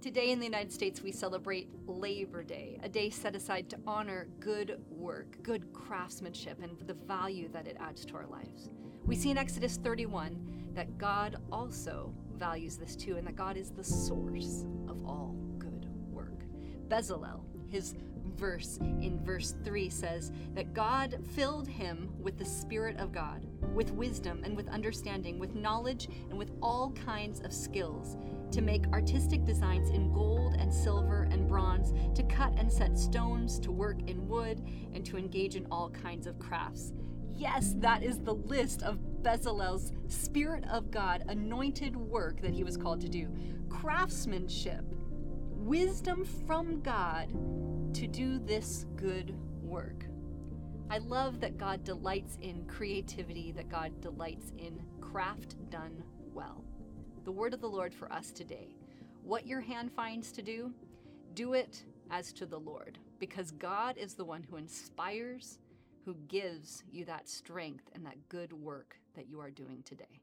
Today in the United States, we celebrate Labor Day, a day set aside to honor good work, good craftsmanship, and the value that it adds to our lives. We see in Exodus 31 that God also values this too, and that God is the source of all good work. Bezalel, his verse in verse 3 says that God filled him with the Spirit of God, with wisdom and with understanding, with knowledge and with all kinds of skills to make artistic designs in gold and silver and bronze, to cut and set stones, to work in wood, and to engage in all kinds of crafts. Yes, that is the list of Bezalel's Spirit of God anointed work that he was called to do. Craftsmanship, wisdom from God to do this good work. I love that God delights in creativity, that God delights in craft done well. The word of the Lord for us today. What your hand finds to do, do it as to the Lord, because God is the one who inspires, who gives you that strength and that good work that you are doing today.